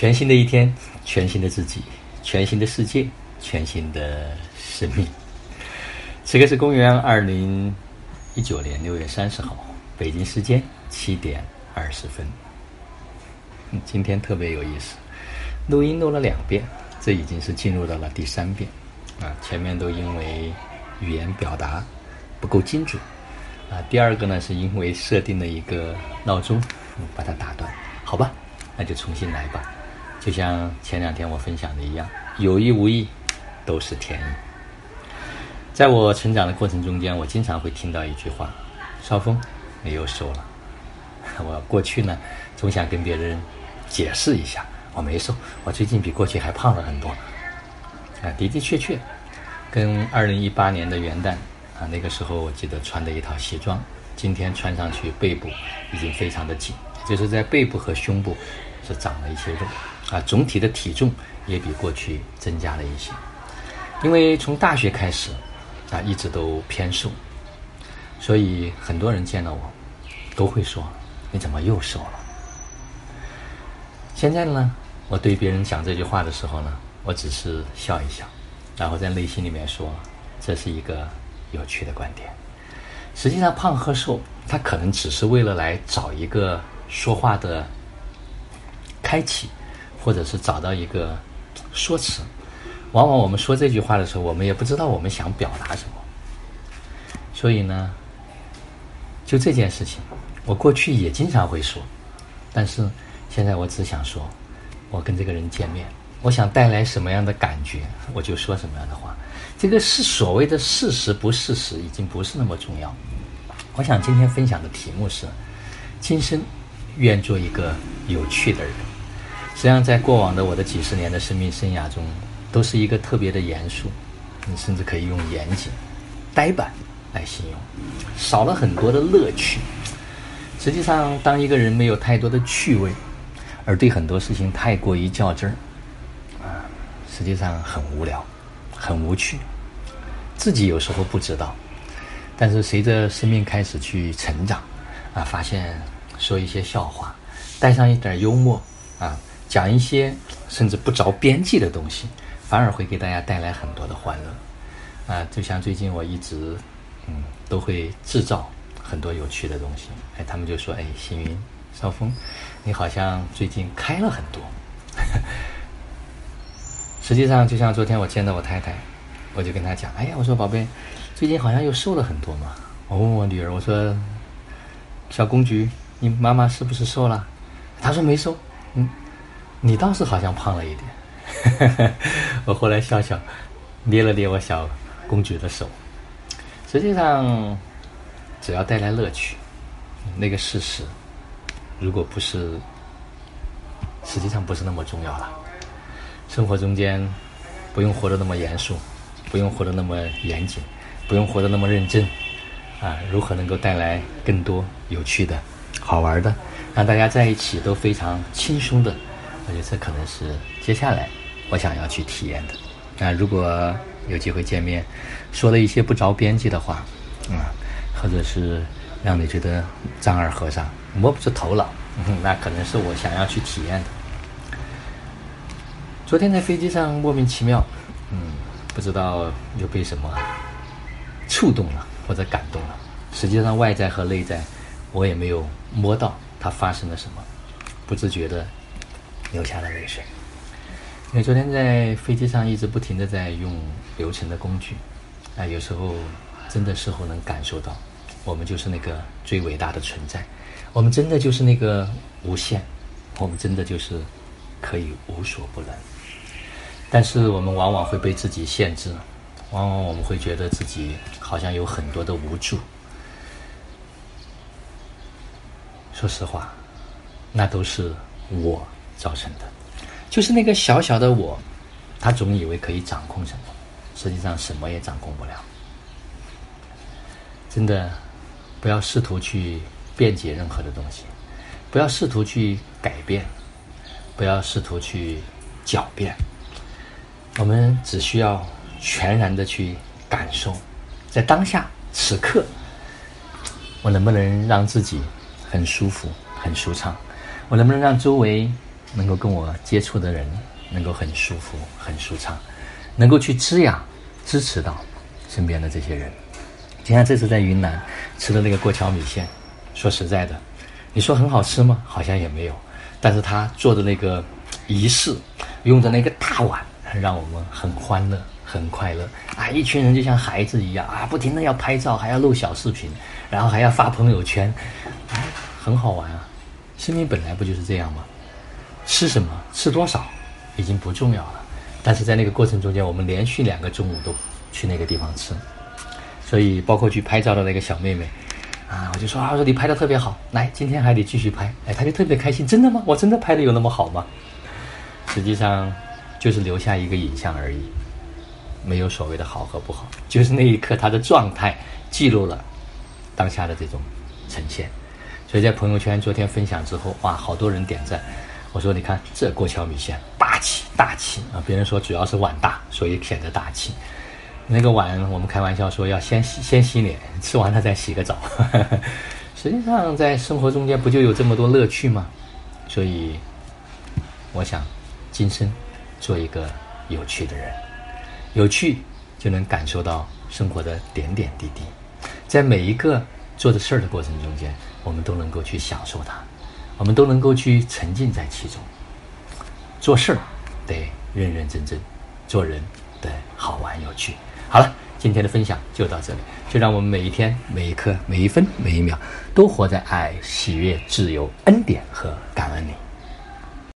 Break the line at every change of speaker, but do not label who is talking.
全新的一天，全新的自己，全新的世界，全新的生命。此刻是公元二零一九年六月三十号，北京时间七点二十分。嗯，今天特别有意思，录音录了两遍，这已经是进入到了第三遍。啊，前面都因为语言表达不够精准。啊，第二个呢，是因为设定了一个闹钟，把它打断。好吧，那就重新来吧。就像前两天我分享的一样，有意无意都是天意。在我成长的过程中间，我经常会听到一句话：“少峰，你又瘦了。” 我过去呢，总想跟别人解释一下，我没瘦，我最近比过去还胖了很多。啊，的的确确，跟二零一八年的元旦啊，那个时候我记得穿的一套西装，今天穿上去背部已经非常的紧。就是在背部和胸部是长了一些肉啊，总体的体重也比过去增加了一些。因为从大学开始啊，一直都偏瘦，所以很多人见到我都会说：“你怎么又瘦了？”现在呢，我对别人讲这句话的时候呢，我只是笑一笑，然后在内心里面说：“这是一个有趣的观点。”实际上，胖和瘦，它可能只是为了来找一个。说话的开启，或者是找到一个说辞，往往我们说这句话的时候，我们也不知道我们想表达什么。所以呢，就这件事情，我过去也经常会说，但是现在我只想说，我跟这个人见面，我想带来什么样的感觉，我就说什么样的话。这个是所谓的事实不事实，已经不是那么重要。我想今天分享的题目是今生。愿做一个有趣的人。实际上，在过往的我的几十年的生命生涯中，都是一个特别的严肃，你甚至可以用严谨、呆板来形容，少了很多的乐趣。实际上，当一个人没有太多的趣味，而对很多事情太过于较真儿，啊，实际上很无聊，很无趣。自己有时候不知道，但是随着生命开始去成长，啊，发现。说一些笑话，带上一点幽默，啊，讲一些甚至不着边际的东西，反而会给大家带来很多的欢乐，啊，就像最近我一直，嗯，都会制造很多有趣的东西，哎，他们就说，哎，星云少峰，你好像最近开了很多。实际上，就像昨天我见到我太太，我就跟她讲，哎呀，我说宝贝，最近好像又瘦了很多嘛。我问我女儿，我说，小公举。你妈妈是不是瘦了？她说没瘦。嗯，你倒是好像胖了一点。我后来笑笑，捏了捏我小公举的手。实际上，只要带来乐趣，那个事实，如果不是，实际上不是那么重要了。生活中间，不用活得那么严肃，不用活得那么严谨，不用活得那么认真。啊，如何能够带来更多有趣的？好玩的，让大家在一起都非常轻松的，我觉得这可能是接下来我想要去体验的。那如果有机会见面，说了一些不着边际的话，啊，或者是让你觉得丈二和尚摸不出头脑，那可能是我想要去体验的。昨天在飞机上莫名其妙，嗯，不知道又被什么触动了或者感动了。实际上外在和内在。我也没有摸到它发生了什么，不自觉的流下了泪水。因为昨天在飞机上一直不停的在用流程的工具，啊，有时候真的时候能感受到，我们就是那个最伟大的存在，我们真的就是那个无限，我们真的就是可以无所不能。但是我们往往会被自己限制，往往我们会觉得自己好像有很多的无助。说实话，那都是我造成的。就是那个小小的我，他总以为可以掌控什么，实际上什么也掌控不了。真的，不要试图去辩解任何的东西，不要试图去改变，不要试图去狡辩。我们只需要全然的去感受，在当下此刻，我能不能让自己。很舒服，很舒畅。我能不能让周围能够跟我接触的人能够很舒服、很舒畅，能够去滋养、支持到身边的这些人。就像这次在云南吃的那个过桥米线，说实在的，你说很好吃吗？好像也没有。但是他做的那个仪式，用的那个大碗，让我们很欢乐、很快乐啊！一群人就像孩子一样啊，不停的要拍照，还要录小视频，然后还要发朋友圈，很好玩啊！生命本来不就是这样吗？吃什么、吃多少，已经不重要了。但是在那个过程中间，我们连续两个中午都去那个地方吃，所以包括去拍照的那个小妹妹。啊，我就说啊，说你拍的特别好，来，今天还得继续拍，哎，她就特别开心，真的吗？我真的拍的有那么好吗？实际上，就是留下一个影像而已，没有所谓的好和不好，就是那一刻她的状态记录了当下的这种呈现。所以在朋友圈昨天分享之后，哇，好多人点赞。我说你看这过桥米线，大气大气啊！别人说主要是碗大，所以显得大气。那个碗，我们开玩笑说要先洗先洗脸，吃完了再洗个澡。实际上，在生活中间不就有这么多乐趣吗？所以，我想，今生做一个有趣的人，有趣就能感受到生活的点点滴滴，在每一个做的事儿的过程中间，我们都能够去享受它，我们都能够去沉浸在其中。做事儿得认认真真，做人得好玩有趣。好了，今天的分享就到这里。就让我们每一天、每一刻、每一分、每一秒，都活在爱、喜悦、自由、恩典和感恩里。